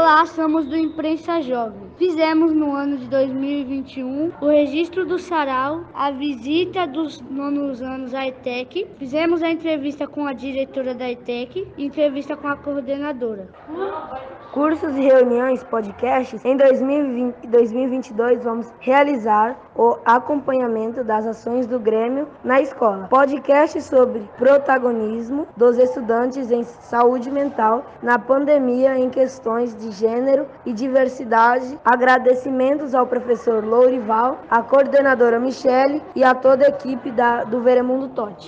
Olá, somos do Imprensa Jovem. Fizemos no ano de 2021 o registro do sarau, a visita dos nonos anos à ETEC, fizemos a entrevista com a diretora da ETEC entrevista com a coordenadora. Cursos e reuniões, podcasts. Em 2020 e 2022 vamos realizar o acompanhamento das ações do Grêmio na escola. Podcast sobre protagonismo dos estudantes em saúde mental na pandemia em questões de gênero e diversidade. Agradecimentos ao professor Lourival, à coordenadora Michele e a toda a equipe da, do Veremundo Tote.